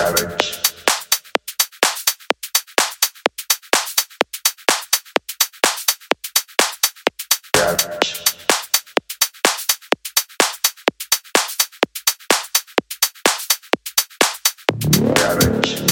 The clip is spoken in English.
Garage. Garage. Garage.